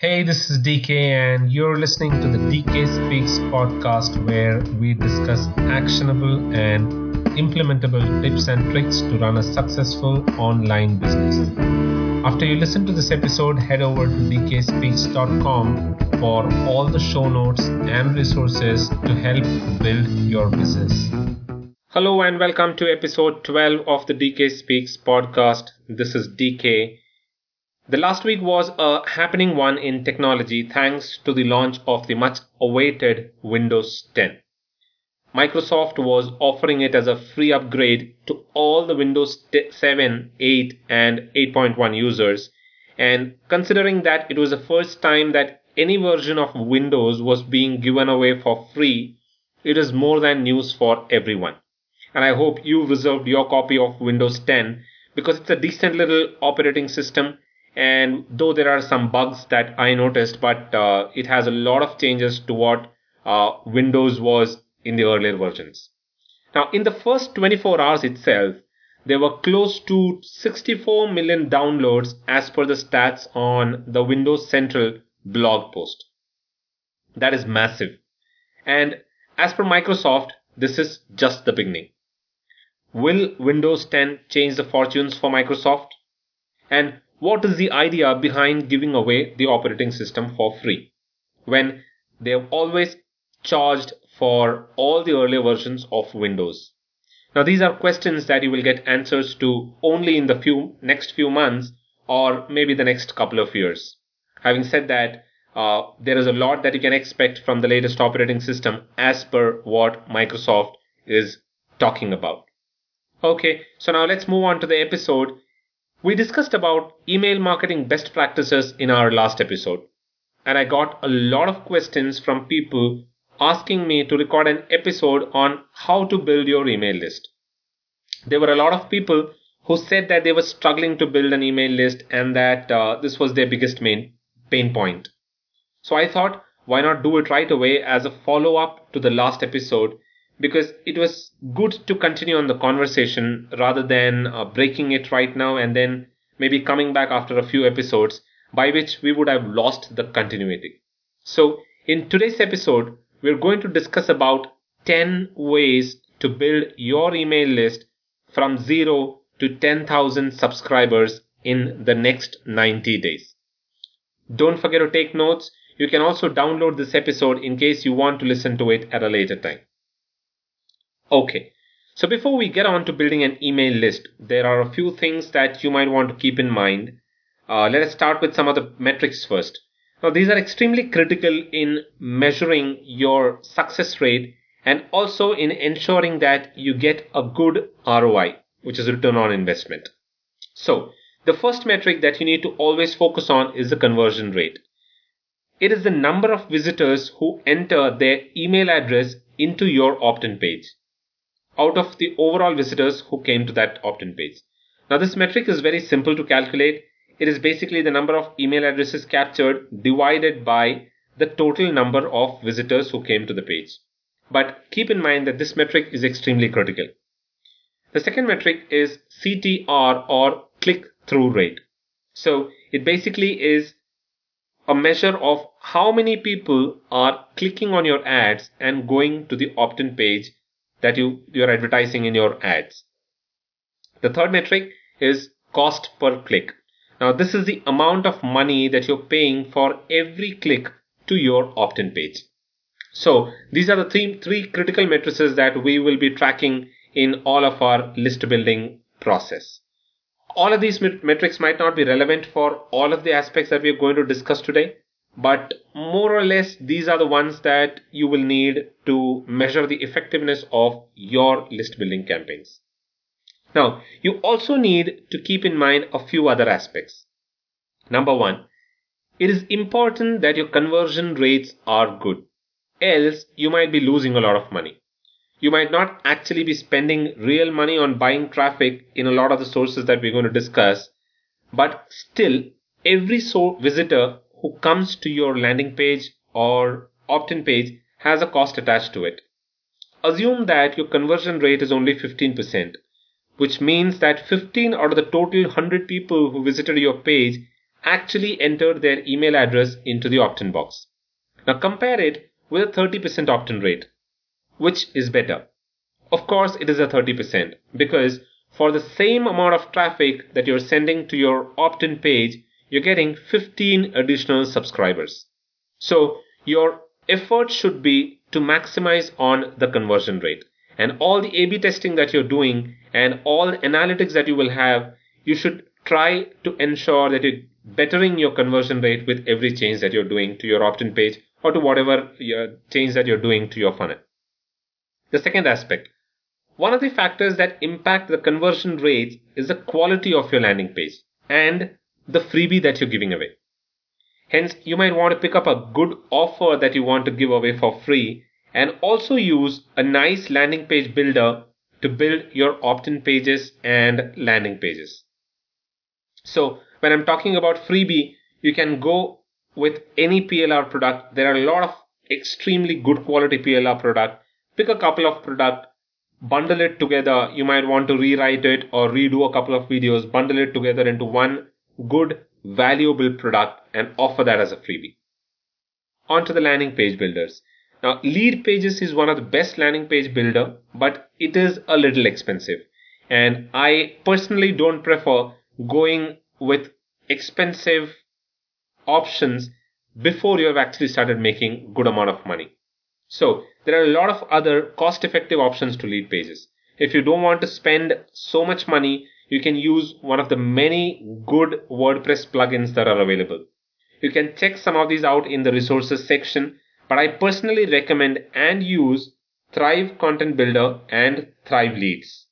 Hey, this is DK, and you're listening to the DK Speaks podcast, where we discuss actionable and implementable tips and tricks to run a successful online business. After you listen to this episode, head over to dkspeaks.com for all the show notes and resources to help build your business. Hello, and welcome to episode 12 of the DK Speaks podcast. This is DK. The last week was a happening one in technology thanks to the launch of the much awaited Windows 10. Microsoft was offering it as a free upgrade to all the Windows 7, 8, and 8.1 users. And considering that it was the first time that any version of Windows was being given away for free, it is more than news for everyone. And I hope you reserved your copy of Windows 10 because it's a decent little operating system and though there are some bugs that I noticed, but uh, it has a lot of changes to what uh, Windows was in the earlier versions. Now, in the first 24 hours itself, there were close to 64 million downloads as per the stats on the Windows Central blog post. That is massive. And as per Microsoft, this is just the beginning. Will Windows 10 change the fortunes for Microsoft? And what is the idea behind giving away the operating system for free when they have always charged for all the earlier versions of Windows? Now these are questions that you will get answers to only in the few next few months or maybe the next couple of years. Having said that, uh, there is a lot that you can expect from the latest operating system as per what Microsoft is talking about. Okay, so now let's move on to the episode we discussed about email marketing best practices in our last episode, and I got a lot of questions from people asking me to record an episode on how to build your email list. There were a lot of people who said that they were struggling to build an email list and that uh, this was their biggest main pain point. So I thought, why not do it right away as a follow up to the last episode because it was good to continue on the conversation rather than uh, breaking it right now and then maybe coming back after a few episodes by which we would have lost the continuity. So in today's episode, we're going to discuss about 10 ways to build your email list from zero to 10,000 subscribers in the next 90 days. Don't forget to take notes. You can also download this episode in case you want to listen to it at a later time. Okay. So before we get on to building an email list, there are a few things that you might want to keep in mind. Uh, let us start with some of the metrics first. Now, these are extremely critical in measuring your success rate and also in ensuring that you get a good ROI, which is return on investment. So, the first metric that you need to always focus on is the conversion rate. It is the number of visitors who enter their email address into your opt-in page out of the overall visitors who came to that opt-in page. Now this metric is very simple to calculate. It is basically the number of email addresses captured divided by the total number of visitors who came to the page. But keep in mind that this metric is extremely critical. The second metric is CTR or click through rate. So it basically is a measure of how many people are clicking on your ads and going to the opt-in page that you, you're advertising in your ads. The third metric is cost per click. Now, this is the amount of money that you're paying for every click to your opt-in page. So these are the three, three critical matrices that we will be tracking in all of our list building process. All of these metrics might not be relevant for all of the aspects that we are going to discuss today, but more or less these are the ones that you will need to measure the effectiveness of your list building campaigns. Now, you also need to keep in mind a few other aspects. Number one, it is important that your conversion rates are good. Else, you might be losing a lot of money. You might not actually be spending real money on buying traffic in a lot of the sources that we're going to discuss, but still, every so- visitor who comes to your landing page or opt-in page has a cost attached to it. Assume that your conversion rate is only 15%, which means that 15 out of the total 100 people who visited your page actually entered their email address into the opt-in box. Now compare it with a 30% opt-in rate. Which is better? Of course, it is a 30% because for the same amount of traffic that you're sending to your opt-in page, you're getting 15 additional subscribers. So your effort should be to maximize on the conversion rate. And all the A-B testing that you're doing and all analytics that you will have, you should try to ensure that you're bettering your conversion rate with every change that you're doing to your opt-in page or to whatever uh, change that you're doing to your funnel. The second aspect, one of the factors that impact the conversion rates is the quality of your landing page and the freebie that you're giving away. Hence, you might want to pick up a good offer that you want to give away for free and also use a nice landing page builder to build your opt-in pages and landing pages. So when I'm talking about freebie, you can go with any PLR product. There are a lot of extremely good quality PLR product. Pick a couple of product, bundle it together. You might want to rewrite it or redo a couple of videos, bundle it together into one good valuable product and offer that as a freebie. On to the landing page builders. Now, Leadpages is one of the best landing page builder, but it is a little expensive. And I personally don't prefer going with expensive options before you have actually started making good amount of money. So there are a lot of other cost effective options to Leadpages. If you don't want to spend so much money, you can use one of the many good WordPress plugins that are available. You can check some of these out in the resources section, but I personally recommend and use Thrive Content Builder and Thrive Leads.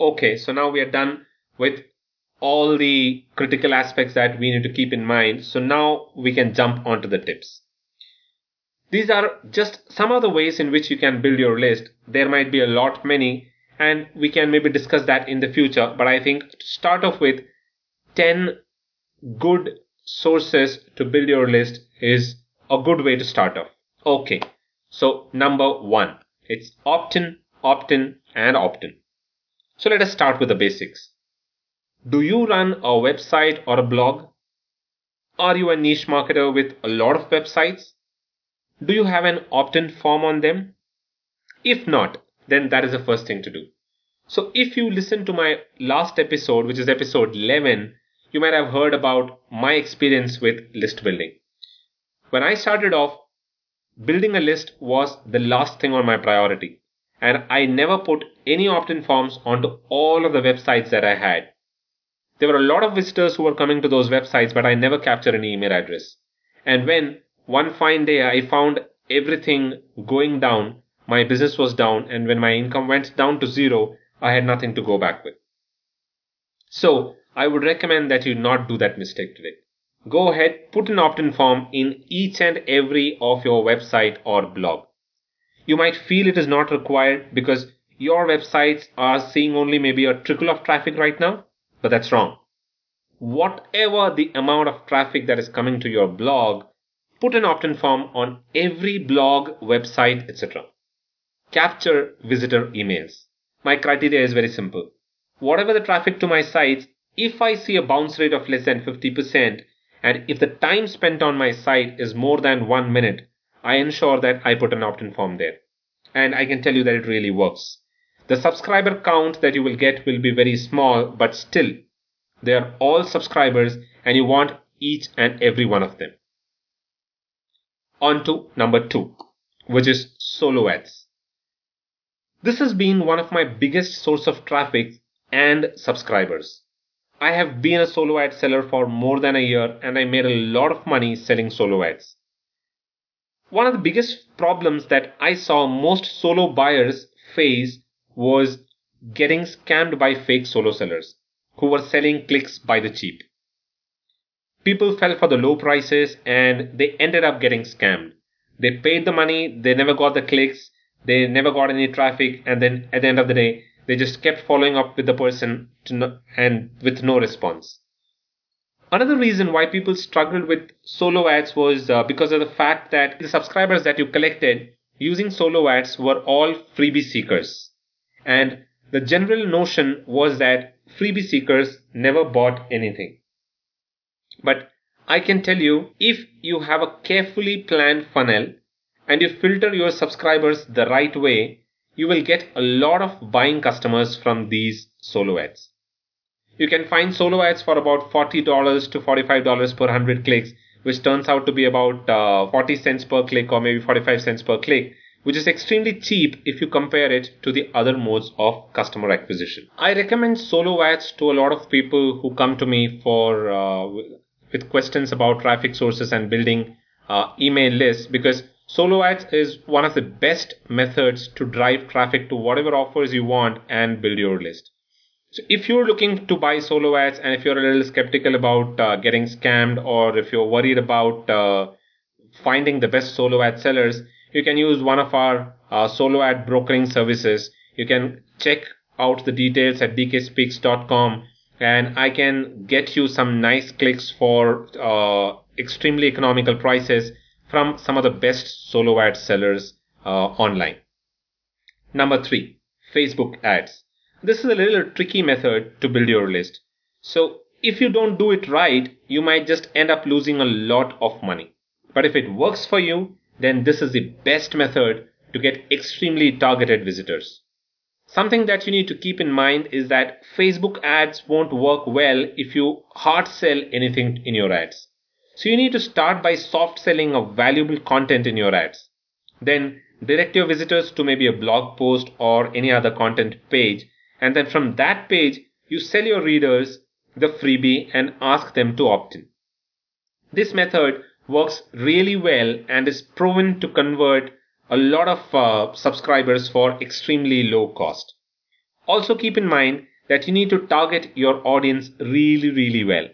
Okay, so now we are done with all the critical aspects that we need to keep in mind. So now we can jump onto the tips. These are just some of the ways in which you can build your list. There might be a lot many and we can maybe discuss that in the future. But I think to start off with 10 good sources to build your list is a good way to start off. Okay. So number one, it's opt-in, opt-in and opt-in. So let us start with the basics. Do you run a website or a blog? Are you a niche marketer with a lot of websites? Do you have an opt-in form on them? If not, then that is the first thing to do. So if you listen to my last episode, which is episode 11, you might have heard about my experience with list building. When I started off, building a list was the last thing on my priority. And I never put any opt-in forms onto all of the websites that I had. There were a lot of visitors who were coming to those websites, but I never captured any email address. And when one fine day I found everything going down, my business was down, and when my income went down to zero, I had nothing to go back with. So I would recommend that you not do that mistake today. Go ahead, put an opt-in form in each and every of your website or blog. You might feel it is not required because your websites are seeing only maybe a trickle of traffic right now, but that's wrong. Whatever the amount of traffic that is coming to your blog, put an opt-in form on every blog, website, etc. Capture visitor emails. My criteria is very simple. Whatever the traffic to my sites, if I see a bounce rate of less than 50% and if the time spent on my site is more than one minute, I ensure that I put an opt-in form there. And I can tell you that it really works. The subscriber count that you will get will be very small, but still, they are all subscribers and you want each and every one of them. On to number two, which is solo ads. This has been one of my biggest source of traffic and subscribers. I have been a solo ad seller for more than a year and I made a lot of money selling solo ads. One of the biggest problems that I saw most solo buyers face was getting scammed by fake solo sellers who were selling clicks by the cheap. People fell for the low prices and they ended up getting scammed. They paid the money, they never got the clicks, they never got any traffic, and then at the end of the day, they just kept following up with the person no, and with no response. Another reason why people struggled with solo ads was uh, because of the fact that the subscribers that you collected using solo ads were all freebie seekers. And the general notion was that freebie seekers never bought anything. But I can tell you if you have a carefully planned funnel and you filter your subscribers the right way, you will get a lot of buying customers from these solo ads. You can find solo ads for about $40 to $45 per 100 clicks, which turns out to be about uh, 40 cents per click or maybe 45 cents per click, which is extremely cheap if you compare it to the other modes of customer acquisition. I recommend solo ads to a lot of people who come to me for uh, with questions about traffic sources and building uh, email lists because Solo ads is one of the best methods to drive traffic to whatever offers you want and build your list. So if you're looking to buy solo ads and if you're a little skeptical about uh, getting scammed or if you're worried about uh, finding the best solo ad sellers, you can use one of our uh, solo ad brokering services. You can check out the details at dkspeaks.com and I can get you some nice clicks for uh, extremely economical prices from some of the best solo ad sellers uh, online. Number three, Facebook ads. This is a little tricky method to build your list. So if you don't do it right, you might just end up losing a lot of money. But if it works for you, then this is the best method to get extremely targeted visitors. Something that you need to keep in mind is that Facebook ads won't work well if you hard sell anything in your ads. So you need to start by soft selling of valuable content in your ads. Then direct your visitors to maybe a blog post or any other content page. And then from that page, you sell your readers the freebie and ask them to opt in. This method works really well and is proven to convert a lot of uh, subscribers for extremely low cost. Also keep in mind that you need to target your audience really, really well.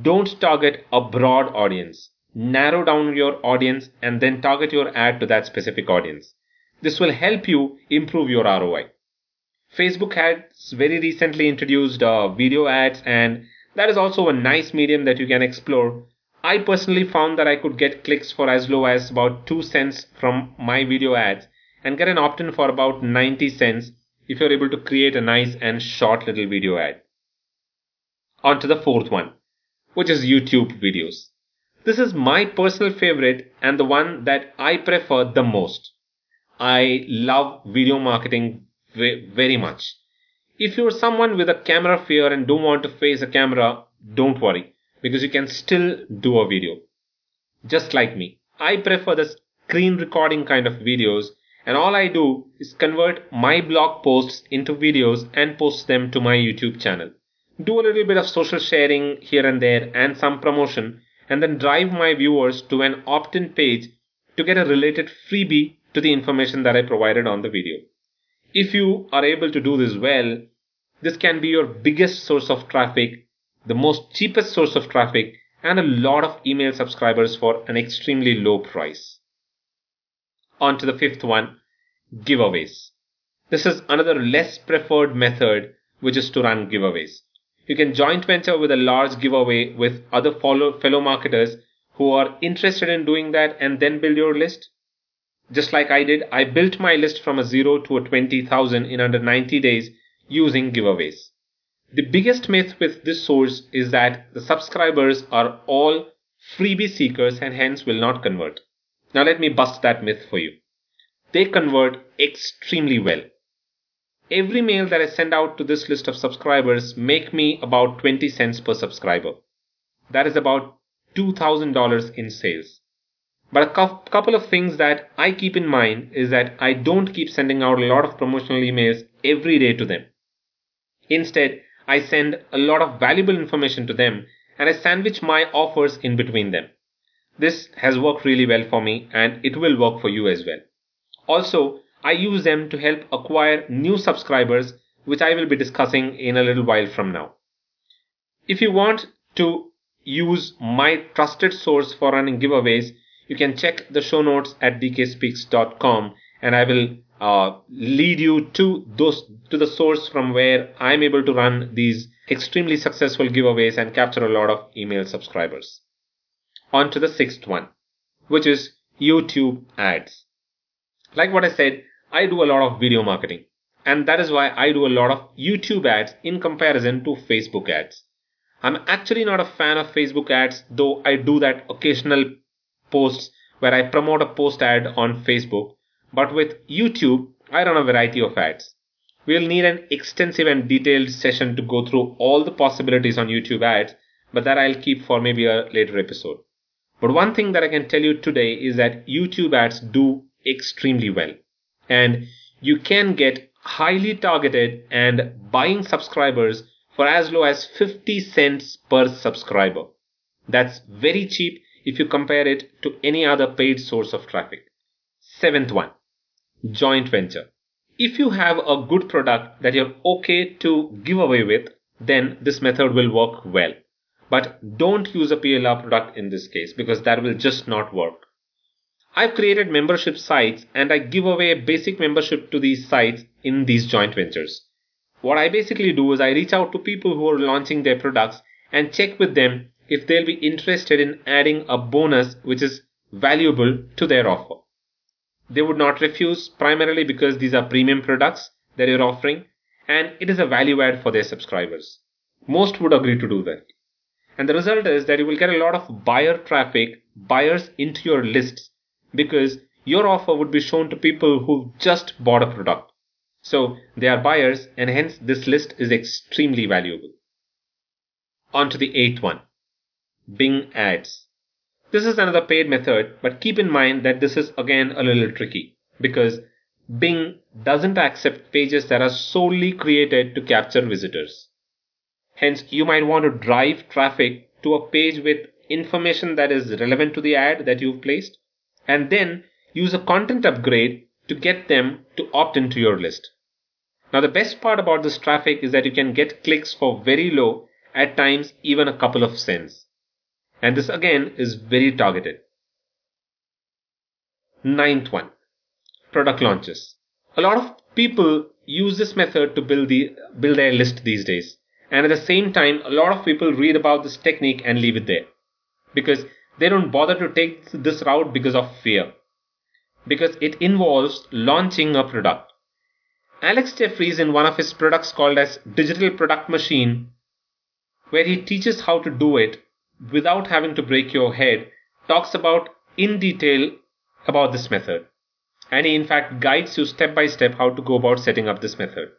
Don't target a broad audience. Narrow down your audience and then target your ad to that specific audience. This will help you improve your ROI. Facebook has very recently introduced uh, video ads and that is also a nice medium that you can explore. I personally found that I could get clicks for as low as about 2 cents from my video ads and get an opt-in for about 90 cents if you're able to create a nice and short little video ad. On to the fourth one which is YouTube videos. This is my personal favorite and the one that I prefer the most. I love video marketing very much. If you're someone with a camera fear and don't want to face a camera, don't worry because you can still do a video. Just like me. I prefer the screen recording kind of videos and all I do is convert my blog posts into videos and post them to my YouTube channel do a little bit of social sharing here and there and some promotion, and then drive my viewers to an opt in page to get a related freebie to the information that I provided on the video. If you are able to do this well, this can be your biggest source of traffic, the most cheapest source of traffic, and a lot of email subscribers for an extremely low price. On to the fifth one giveaways. This is another less preferred method, which is to run giveaways. You can joint venture with a large giveaway with other follow, fellow marketers who are interested in doing that and then build your list. Just like I did, I built my list from a zero to a 20,000 in under 90 days using giveaways. The biggest myth with this source is that the subscribers are all freebie seekers and hence will not convert. Now let me bust that myth for you. They convert extremely well every mail that I send out to this list of subscribers make me about 20 cents per subscriber. That is about $2,000 in sales. But a couple of things that I keep in mind is that I don't keep sending out a lot of promotional emails every day to them. Instead, I send a lot of valuable information to them and I sandwich my offers in between them. This has worked really well for me and it will work for you as well. Also, I use them to help acquire new subscribers, which I will be discussing in a little while from now. If you want to use my trusted source for running giveaways, you can check the show notes at dkspeaks.com and I will uh, lead you to those to the source from where I'm able to run these extremely successful giveaways and capture a lot of email subscribers. On to the sixth one, which is YouTube ads. Like what I said, I do a lot of video marketing. And that is why I do a lot of YouTube ads in comparison to Facebook ads. I'm actually not a fan of Facebook ads, though I do that occasional posts where I promote a post ad on Facebook. But with YouTube, I run a variety of ads. We'll need an extensive and detailed session to go through all the possibilities on YouTube ads, but that I'll keep for maybe a later episode. But one thing that I can tell you today is that YouTube ads do extremely well. And you can get highly targeted and buying subscribers for as low as 50 cents per subscriber. That's very cheap if you compare it to any other paid source of traffic. Seventh one, joint venture. If you have a good product that you're okay to give away with, then this method will work well. But don't use a PLR product in this case because that will just not work. I've created membership sites and I give away a basic membership to these sites in these joint ventures. What I basically do is I reach out to people who are launching their products and check with them if they'll be interested in adding a bonus which is valuable to their offer. They would not refuse primarily because these are premium products that you're offering and it is a value add for their subscribers. Most would agree to do that. And the result is that you will get a lot of buyer traffic, buyers into your lists because your offer would be shown to people who've just bought a product. So they are buyers and hence this list is extremely valuable. On to the eighth one. Bing ads. This is another paid method, but keep in mind that this is again a little tricky because Bing doesn't accept pages that are solely created to capture visitors. Hence, you might want to drive traffic to a page with information that is relevant to the ad that you've placed and then use a content upgrade to get them to opt into your list. Now, the best part about this traffic is that you can get clicks for very low, at times even a couple of cents. And this again is very targeted. Ninth one, product launches. A lot of people use this method to build the build their list these days. And at the same time, a lot of people read about this technique and leave it there because they don't bother to take this route because of fear. Because it involves launching a product. Alex Jeffreys in one of his products called as Digital Product Machine, where he teaches how to do it without having to break your head, talks about in detail about this method. And he in fact guides you step by step how to go about setting up this method.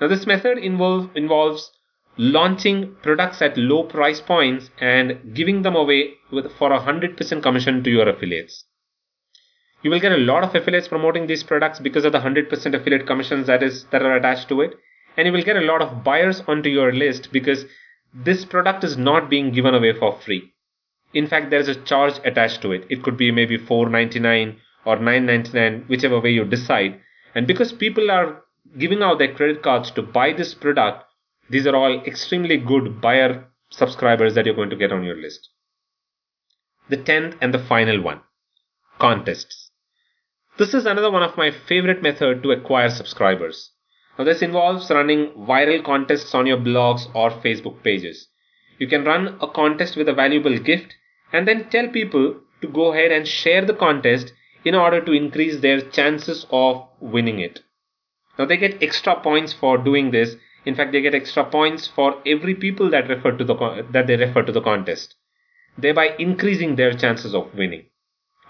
Now this method involve, involves launching products at low price points and giving them away with for a 100% commission to your affiliates. You will get a lot of affiliates promoting these products because of the 100% affiliate commissions that is that are attached to it and you will get a lot of buyers onto your list because this product is not being given away for free. In fact, there is a charge attached to it. It could be maybe 4.99 or 9.99 whichever way you decide. And because people are giving out their credit cards to buy this product, these are all extremely good buyer subscribers that you're going to get on your list. The 10th and the final one, contests. This is another one of my favorite method to acquire subscribers. Now this involves running viral contests on your blogs or Facebook pages. You can run a contest with a valuable gift and then tell people to go ahead and share the contest in order to increase their chances of winning it. Now they get extra points for doing this. In fact, they get extra points for every people that refer to the that they refer to the contest, thereby increasing their chances of winning.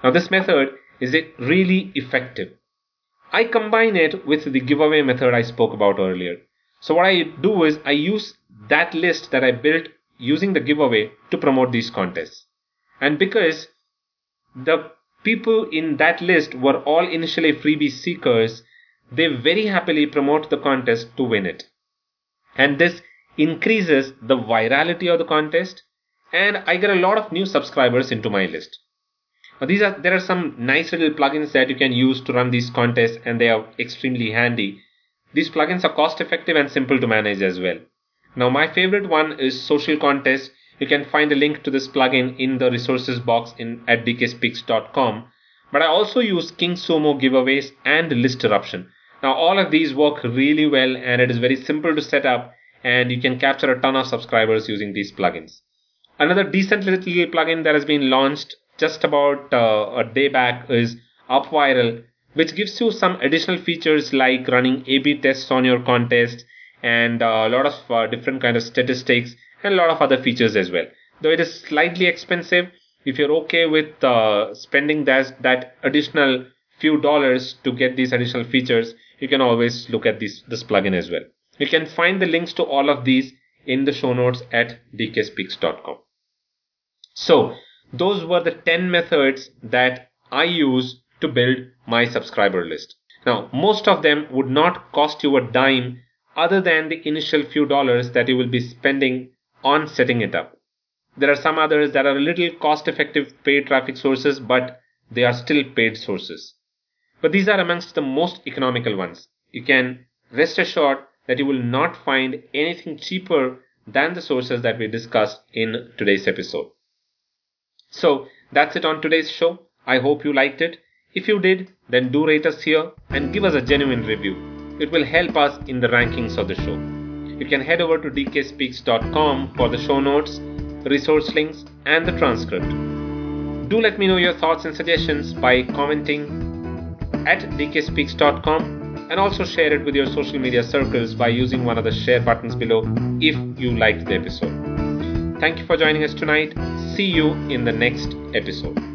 Now this method is it really effective. I combine it with the giveaway method I spoke about earlier. So what I do is I use that list that I built using the giveaway to promote these contests. And because the people in that list were all initially freebie seekers, they very happily promote the contest to win it. And this increases the virality of the contest and I get a lot of new subscribers into my list. Now these are there are some nice little plugins that you can use to run these contests and they are extremely handy. These plugins are cost effective and simple to manage as well. Now my favorite one is Social Contest. You can find a link to this plugin in the resources box in at dkspeaks.com. But I also use King Sumo giveaways and list eruption. Now all of these work really well and it is very simple to set up and you can capture a ton of subscribers using these plugins. Another decent little plugin that has been launched just about uh, a day back is UpViral, which gives you some additional features like running A/B tests on your contest and uh, a lot of uh, different kind of statistics and a lot of other features as well. Though it is slightly expensive, if you're okay with uh, spending that, that additional few dollars to get these additional features, you can always look at this, this plugin as well. You can find the links to all of these in the show notes at dkspeaks.com. So, those were the 10 methods that I use to build my subscriber list. Now, most of them would not cost you a dime other than the initial few dollars that you will be spending on setting it up. There are some others that are a little cost effective paid traffic sources, but they are still paid sources. But these are amongst the most economical ones. You can rest assured that you will not find anything cheaper than the sources that we discussed in today's episode. So that's it on today's show. I hope you liked it. If you did, then do rate us here and give us a genuine review. It will help us in the rankings of the show. You can head over to dkspeaks.com for the show notes, resource links, and the transcript. Do let me know your thoughts and suggestions by commenting at dkspeaks.com and also share it with your social media circles by using one of the share buttons below if you liked the episode. Thank you for joining us tonight. See you in the next episode.